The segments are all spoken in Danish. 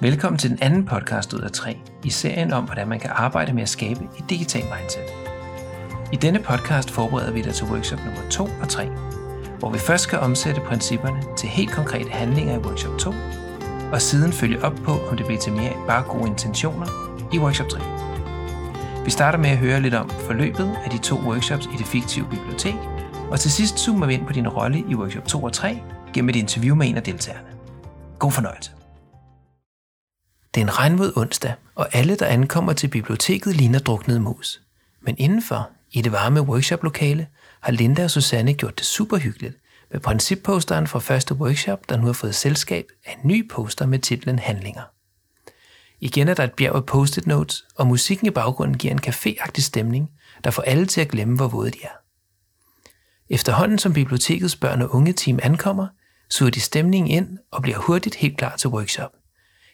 Velkommen til den anden podcast ud af tre i serien om, hvordan man kan arbejde med at skabe et digitalt mindset. I denne podcast forbereder vi dig til workshop nummer 2 og 3, hvor vi først skal omsætte principperne til helt konkrete handlinger i workshop 2, og siden følge op på, om det bliver til mere end bare gode intentioner i workshop 3. Vi starter med at høre lidt om forløbet af de to workshops i det fiktive bibliotek, og til sidst zoomer vi ind på din rolle i workshop 2 og 3 gennem et interview med en af deltagerne. God fornøjelse. Det er en regnvåd onsdag, og alle, der ankommer til biblioteket, ligner druknede mus. Men indenfor, i det varme workshoplokale, har Linda og Susanne gjort det super hyggeligt med principposteren fra første workshop, der nu har fået selskab af en ny poster med titlen Handlinger. Igen er der et bjerg af post-it notes, og musikken i baggrunden giver en caféagtig stemning, der får alle til at glemme, hvor våde de er. Efterhånden som bibliotekets børn og unge team ankommer, suger de stemningen ind og bliver hurtigt helt klar til workshop.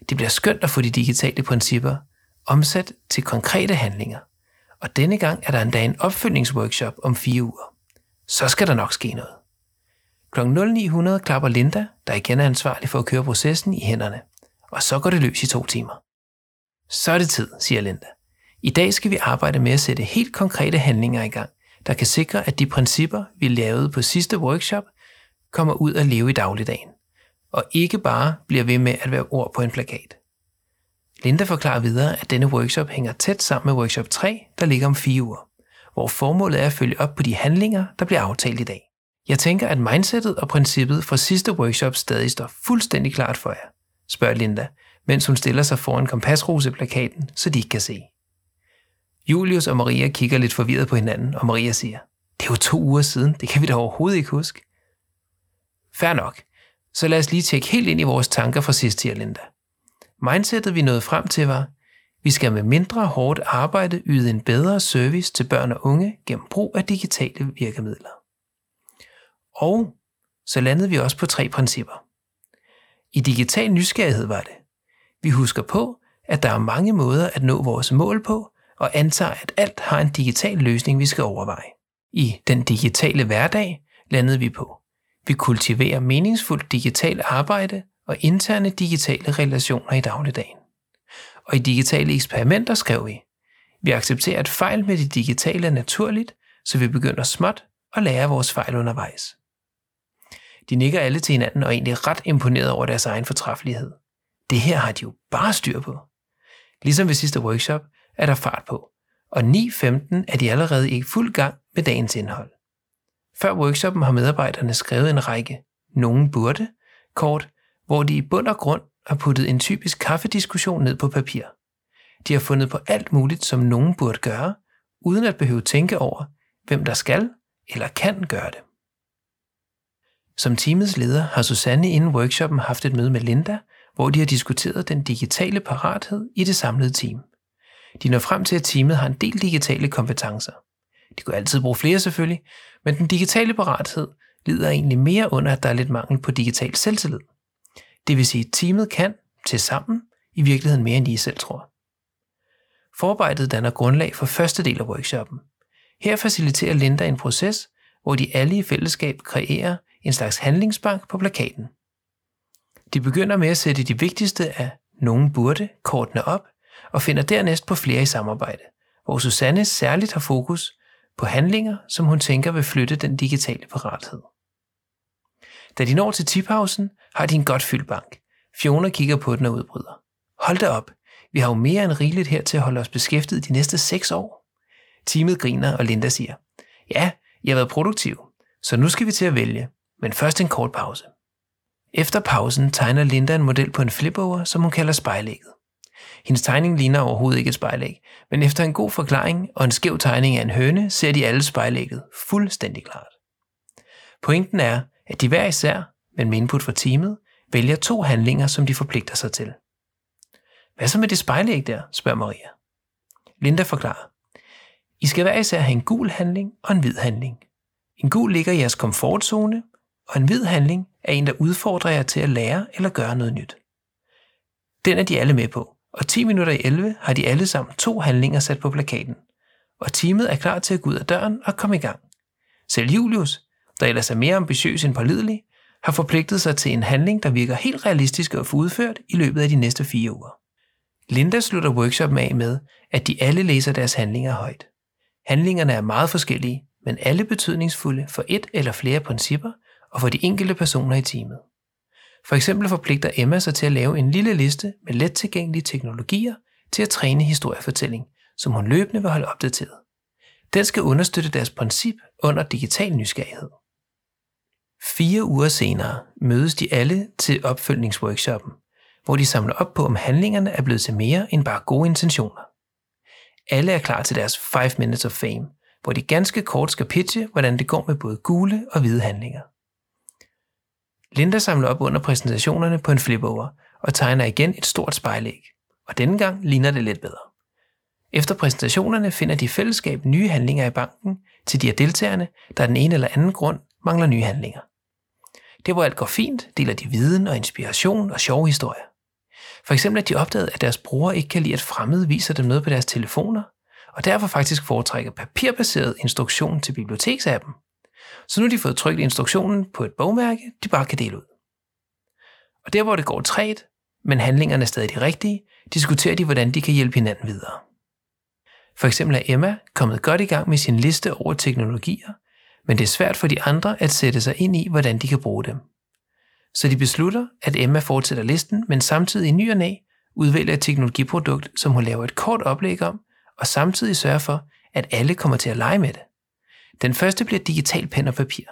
Det bliver skønt at få de digitale principper omsat til konkrete handlinger. Og denne gang er der endda en opfølgningsworkshop om fire uger. Så skal der nok ske noget. Kl. 0900 klapper Linda, der igen er ansvarlig for at køre processen, i hænderne. Og så går det løs i to timer. Så er det tid, siger Linda. I dag skal vi arbejde med at sætte helt konkrete handlinger i gang, der kan sikre, at de principper, vi lavede på sidste workshop, kommer ud at leve i dagligdagen og ikke bare bliver ved med at være ord på en plakat. Linda forklarer videre, at denne workshop hænger tæt sammen med workshop 3, der ligger om fire uger, hvor formålet er at følge op på de handlinger, der bliver aftalt i dag. Jeg tænker, at mindsetet og princippet fra sidste workshop stadig står fuldstændig klart for jer, spørger Linda, mens hun stiller sig foran kompasroseplakaten, så de ikke kan se. Julius og Maria kigger lidt forvirret på hinanden, og Maria siger, det er jo to uger siden, det kan vi da overhovedet ikke huske. Fær nok, så lad os lige tjekke helt ind i vores tanker fra sidst, her, Linda. Mindsetet vi nåede frem til var, vi skal med mindre hårdt arbejde yde en bedre service til børn og unge gennem brug af digitale virkemidler. Og så landede vi også på tre principper. I digital nysgerrighed var det. Vi husker på, at der er mange måder at nå vores mål på, og antager, at alt har en digital løsning, vi skal overveje. I den digitale hverdag landede vi på. Vi kultiverer meningsfuldt digitalt arbejde og interne digitale relationer i dagligdagen. Og i digitale eksperimenter skrev vi, vi accepterer, at fejl med det digitale er naturligt, så vi begynder småt og lære vores fejl undervejs. De nikker alle til hinanden og er egentlig ret imponeret over deres egen fortræffelighed. Det her har de jo bare styr på. Ligesom ved sidste workshop er der fart på, og 9.15 er de allerede i fuld gang med dagens indhold. Før workshoppen har medarbejderne skrevet en række nogen burde kort, hvor de i bund og grund har puttet en typisk kaffediskussion ned på papir. De har fundet på alt muligt, som nogen burde gøre, uden at behøve tænke over, hvem der skal eller kan gøre det. Som teamets leder har Susanne inden workshoppen haft et møde med Linda, hvor de har diskuteret den digitale parathed i det samlede team. De når frem til, at teamet har en del digitale kompetencer. De kunne altid bruge flere selvfølgelig, men den digitale parathed lider egentlig mere under, at der er lidt mangel på digital selvtillid. Det vil sige, at teamet kan, til sammen, i virkeligheden mere end I selv tror. Forarbejdet danner grundlag for første del af workshoppen. Her faciliterer Linda en proces, hvor de alle i fællesskab kreerer en slags handlingsbank på plakaten. De begynder med at sætte de vigtigste af nogen burde kortene op, og finder dernæst på flere i samarbejde, hvor Susanne særligt har fokus på handlinger, som hun tænker vil flytte den digitale parathed. Da de når til tiphausen, har de en godt fyldt bank. Fiona kigger på den og udbryder. Hold da op, vi har jo mere end rigeligt her til at holde os beskæftiget de næste seks år. Teamet griner, og Linda siger, ja, jeg har været produktiv, så nu skal vi til at vælge, men først en kort pause. Efter pausen tegner Linda en model på en flipover, som hun kalder spejlægget. Hendes tegning ligner overhovedet ikke et spejlæg, men efter en god forklaring og en skæv tegning af en høne, ser de alle spejlægget fuldstændig klart. Pointen er, at de hver især, men med input fra teamet, vælger to handlinger, som de forpligter sig til. Hvad så med det spejlæg der, spørger Maria. Linda forklarer. I skal hver især have en gul handling og en hvid handling. En gul ligger i jeres komfortzone, og en hvid handling er en, der udfordrer jer til at lære eller gøre noget nyt. Den er de alle med på, og 10 minutter i 11 har de alle sammen to handlinger sat på plakaten, og teamet er klar til at gå ud af døren og komme i gang. Selv Julius, der ellers er mere ambitiøs end pålidelig, har forpligtet sig til en handling, der virker helt realistisk at få udført i løbet af de næste fire uger. Linda slutter workshoppen af med, at de alle læser deres handlinger højt. Handlingerne er meget forskellige, men alle betydningsfulde for et eller flere principper og for de enkelte personer i teamet. For eksempel forpligter Emma sig til at lave en lille liste med let tilgængelige teknologier til at træne historiefortælling, som hun løbende vil holde opdateret. Den skal understøtte deres princip under digital nysgerrighed. Fire uger senere mødes de alle til opfølgningsworkshoppen, hvor de samler op på, om handlingerne er blevet til mere end bare gode intentioner. Alle er klar til deres 5 Minutes of Fame, hvor de ganske kort skal pitche, hvordan det går med både gule og hvide handlinger. Linda samler op under præsentationerne på en flipover og tegner igen et stort spejlæg, og denne gang ligner det lidt bedre. Efter præsentationerne finder de fællesskab nye handlinger i banken til de af deltagerne, der af den ene eller anden grund mangler nye handlinger. Det hvor alt går fint, deler de viden og inspiration og sjove historier. For eksempel at de opdagede, at deres bror ikke kan lide, at fremmede viser dem noget på deres telefoner, og derfor faktisk foretrækker papirbaseret instruktion til biblioteksappen. Så nu har de fået trykt instruktionen på et bogmærke, de bare kan dele ud. Og der hvor det går træt, men handlingerne er stadig de rigtige, diskuterer de, hvordan de kan hjælpe hinanden videre. For eksempel er Emma kommet godt i gang med sin liste over teknologier, men det er svært for de andre at sætte sig ind i, hvordan de kan bruge dem. Så de beslutter, at Emma fortsætter listen, men samtidig i ny og næ udvælger et teknologiprodukt, som hun laver et kort oplæg om, og samtidig sørger for, at alle kommer til at lege med det. Den første bliver digital pen og papir.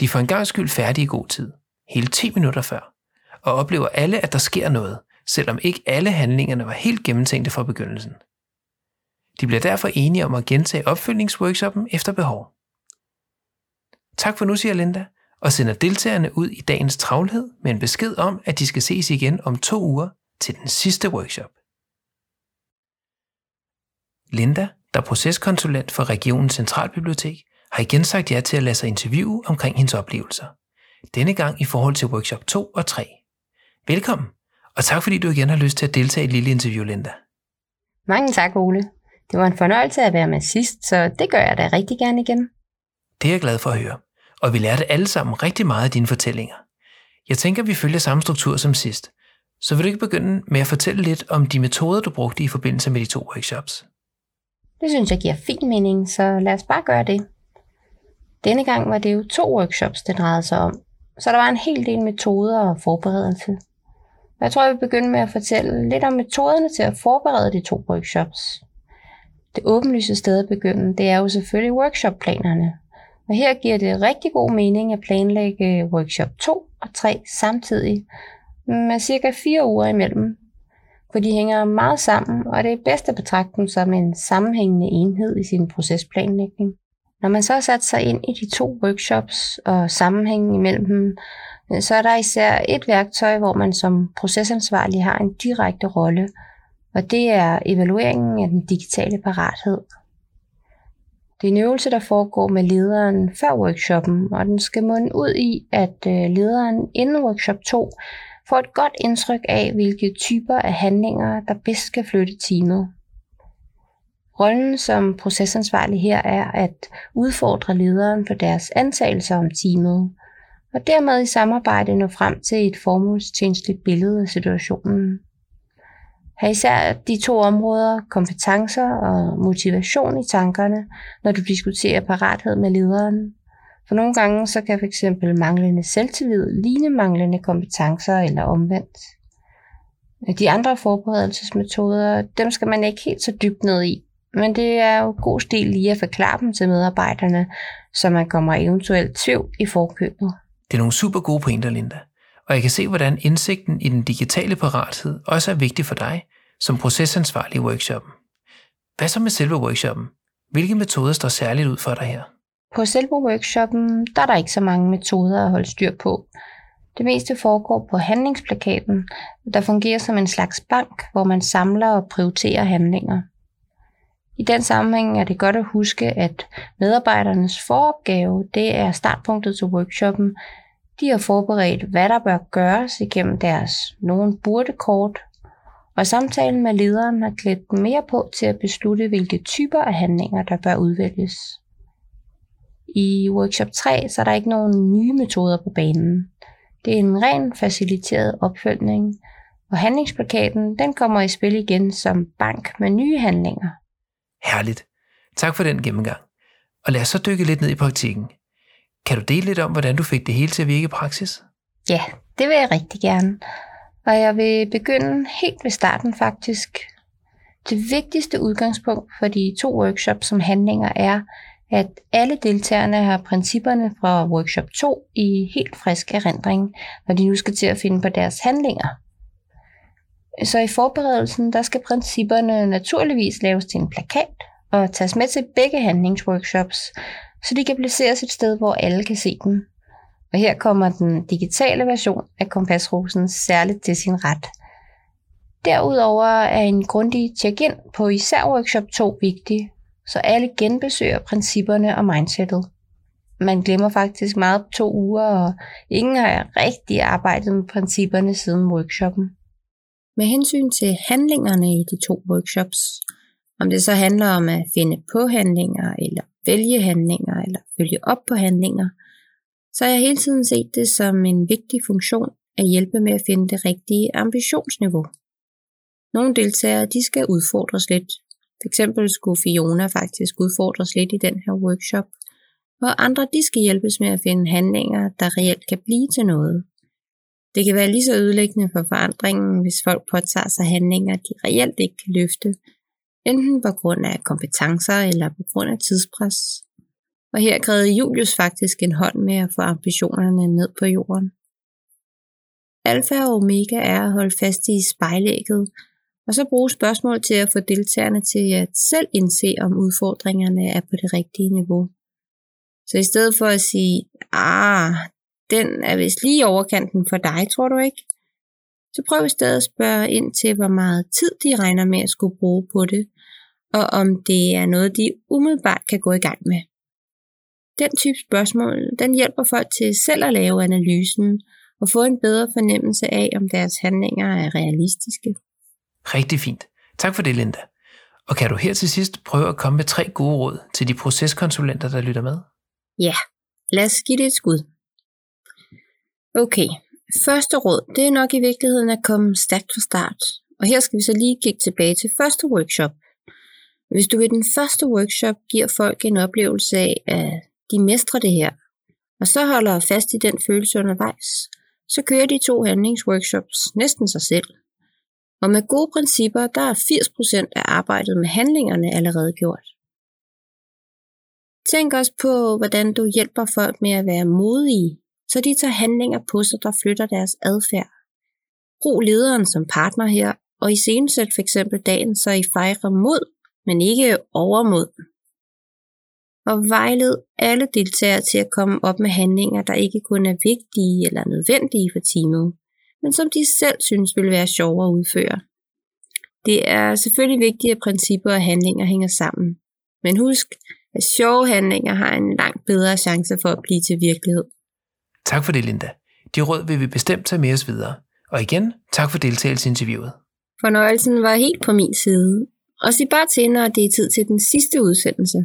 De får en gang skyld færdig i god tid, hele 10 minutter før, og oplever alle, at der sker noget, selvom ikke alle handlingerne var helt gennemtænkte fra begyndelsen. De bliver derfor enige om at gentage opfølgningsworkshoppen efter behov. Tak for nu, siger Linda, og sender deltagerne ud i dagens travlhed med en besked om, at de skal ses igen om to uger til den sidste workshop. Linda, der er proceskonsulent for regionens centralbibliotek, har igen sagt ja til at lade sig interviewe omkring hendes oplevelser. Denne gang i forhold til workshop 2 og 3. Velkommen, og tak fordi du igen har lyst til at deltage i et lille interview, Linda. Mange tak, Ole. Det var en fornøjelse at være med sidst, så det gør jeg da rigtig gerne igen. Det er jeg glad for at høre, og vi lærte alle sammen rigtig meget af dine fortællinger. Jeg tænker, vi følger samme struktur som sidst, så vil du ikke begynde med at fortælle lidt om de metoder, du brugte i forbindelse med de to workshops? Det synes jeg giver fin mening, så lad os bare gøre det. Denne gang var det jo to workshops, det drejede sig om, så der var en hel del metoder og forberedelse. Jeg tror, jeg vil begynde med at fortælle lidt om metoderne til at forberede de to workshops. Det åbenlyse sted at begynde, det er jo selvfølgelig workshopplanerne. Og her giver det rigtig god mening at planlægge workshop 2 og 3 samtidig, med cirka 4 uger imellem, for de hænger meget sammen, og det er bedst at betragte dem som en sammenhængende enhed i sin procesplanlægning. Når man så har sat sig ind i de to workshops og sammenhængen imellem dem, øh, så er der især et værktøj, hvor man som procesansvarlig har en direkte rolle, og det er evalueringen af den digitale parathed. Det er en øvelse, der foregår med lederen før workshoppen, og den skal munde ud i, at øh, lederen inden workshop 2 får et godt indtryk af, hvilke typer af handlinger, der bedst skal flytte teamet. Rollen som procesansvarlig her er at udfordre lederen på deres antagelser om teamet, og dermed i samarbejde nå frem til et formålstjenestligt billede af situationen. Har især de to områder, kompetencer og motivation i tankerne, når du diskuterer parathed med lederen. For nogle gange så kan f.eks. manglende selvtillid ligne manglende kompetencer eller omvendt. De andre forberedelsesmetoder, dem skal man ikke helt så dybt ned i, men det er jo god stil lige at forklare dem til medarbejderne, så man kommer eventuelt tvivl i forkøbet. Det er nogle super gode pointer, Linda. Og jeg kan se, hvordan indsigten i den digitale parathed også er vigtig for dig som procesansvarlig i workshoppen. Hvad så med selve workshoppen? Hvilke metoder står særligt ud for dig her? På selve workshoppen, der er der ikke så mange metoder at holde styr på. Det meste foregår på handlingsplakaten, der fungerer som en slags bank, hvor man samler og prioriterer handlinger. I den sammenhæng er det godt at huske, at medarbejdernes foropgave, det er startpunktet til workshoppen. De har forberedt, hvad der bør gøres igennem deres nogen burde kort, og samtalen med lederen har klædt mere på til at beslutte, hvilke typer af handlinger, der bør udvælges. I workshop 3 så er der ikke nogen nye metoder på banen. Det er en ren faciliteret opfølgning, og handlingsplakaten den kommer i spil igen som bank med nye handlinger. Herligt. Tak for den gennemgang. Og lad os så dykke lidt ned i praktikken. Kan du dele lidt om, hvordan du fik det hele til at virke i praksis? Ja, det vil jeg rigtig gerne. Og jeg vil begynde helt ved starten faktisk. Det vigtigste udgangspunkt for de to workshops som handlinger er, at alle deltagerne har principperne fra workshop 2 i helt frisk erindring, når de nu skal til at finde på deres handlinger. Så i forberedelsen, der skal principperne naturligvis laves til en plakat og tages med til begge handlingsworkshops, så de kan placeres et sted, hvor alle kan se dem. Og her kommer den digitale version af Kompasrosen særligt til sin ret. Derudover er en grundig check-in på især workshop 2 vigtig, så alle genbesøger principperne og mindsetet. Man glemmer faktisk meget på to uger, og ingen har rigtig arbejdet med principperne siden workshoppen. Med hensyn til handlingerne i de to workshops, om det så handler om at finde på handlinger, eller vælge handlinger, eller følge op på handlinger, så har jeg hele tiden set det som en vigtig funktion at hjælpe med at finde det rigtige ambitionsniveau. Nogle deltagere de skal udfordres lidt. For eksempel skulle Fiona faktisk udfordres lidt i den her workshop, og andre de skal hjælpes med at finde handlinger, der reelt kan blive til noget. Det kan være lige så ødelæggende for forandringen, hvis folk påtager sig handlinger, de reelt ikke kan løfte, enten på grund af kompetencer eller på grund af tidspres. Og her krævede Julius faktisk en hånd med at få ambitionerne ned på jorden. Alfa og omega er at holde fast i spejlægget, og så bruge spørgsmål til at få deltagerne til at selv indse, om udfordringerne er på det rigtige niveau. Så i stedet for at sige, ah, den er vist lige overkanten for dig, tror du ikke? Så prøv i stedet at spørge ind til, hvor meget tid de regner med at skulle bruge på det, og om det er noget, de umiddelbart kan gå i gang med. Den type spørgsmål, den hjælper folk til selv at lave analysen og få en bedre fornemmelse af, om deres handlinger er realistiske. Rigtig fint. Tak for det, Linda. Og kan du her til sidst prøve at komme med tre gode råd til de proceskonsulenter, der lytter med? Ja, lad os give det et skud. Okay, første råd, det er nok i virkeligheden at komme stærkt fra start. Og her skal vi så lige kigge tilbage til første workshop. Hvis du ved den første workshop giver folk en oplevelse af, at de mestrer det her, og så holder fast i den følelse undervejs, så kører de to handlingsworkshops næsten sig selv. Og med gode principper, der er 80% af arbejdet med handlingerne allerede gjort. Tænk også på, hvordan du hjælper folk med at være modige, så de tager handlinger på sig, der flytter deres adfærd. Brug lederen som partner her, og i scenesæt for eksempel dagen, så I fejrer mod, men ikke overmod. Og vejled alle deltagere til at komme op med handlinger, der ikke kun er vigtige eller nødvendige for teamet, men som de selv synes vil være sjove at udføre. Det er selvfølgelig vigtigt, at principper og handlinger hænger sammen. Men husk, at sjove handlinger har en langt bedre chance for at blive til virkelighed. Tak for det, Linda. De råd vil vi bestemt tage med os videre. Og igen, tak for deltagelse i interviewet. Fornøjelsen var helt på min side. Og sig bare til, når det er tid til den sidste udsendelse.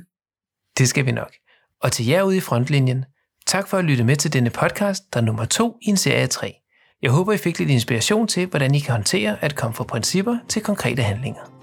Det skal vi nok. Og til jer ude i frontlinjen, tak for at lytte med til denne podcast, der er nummer to i en serie 3. Jeg håber, I fik lidt inspiration til, hvordan I kan håndtere at komme fra principper til konkrete handlinger.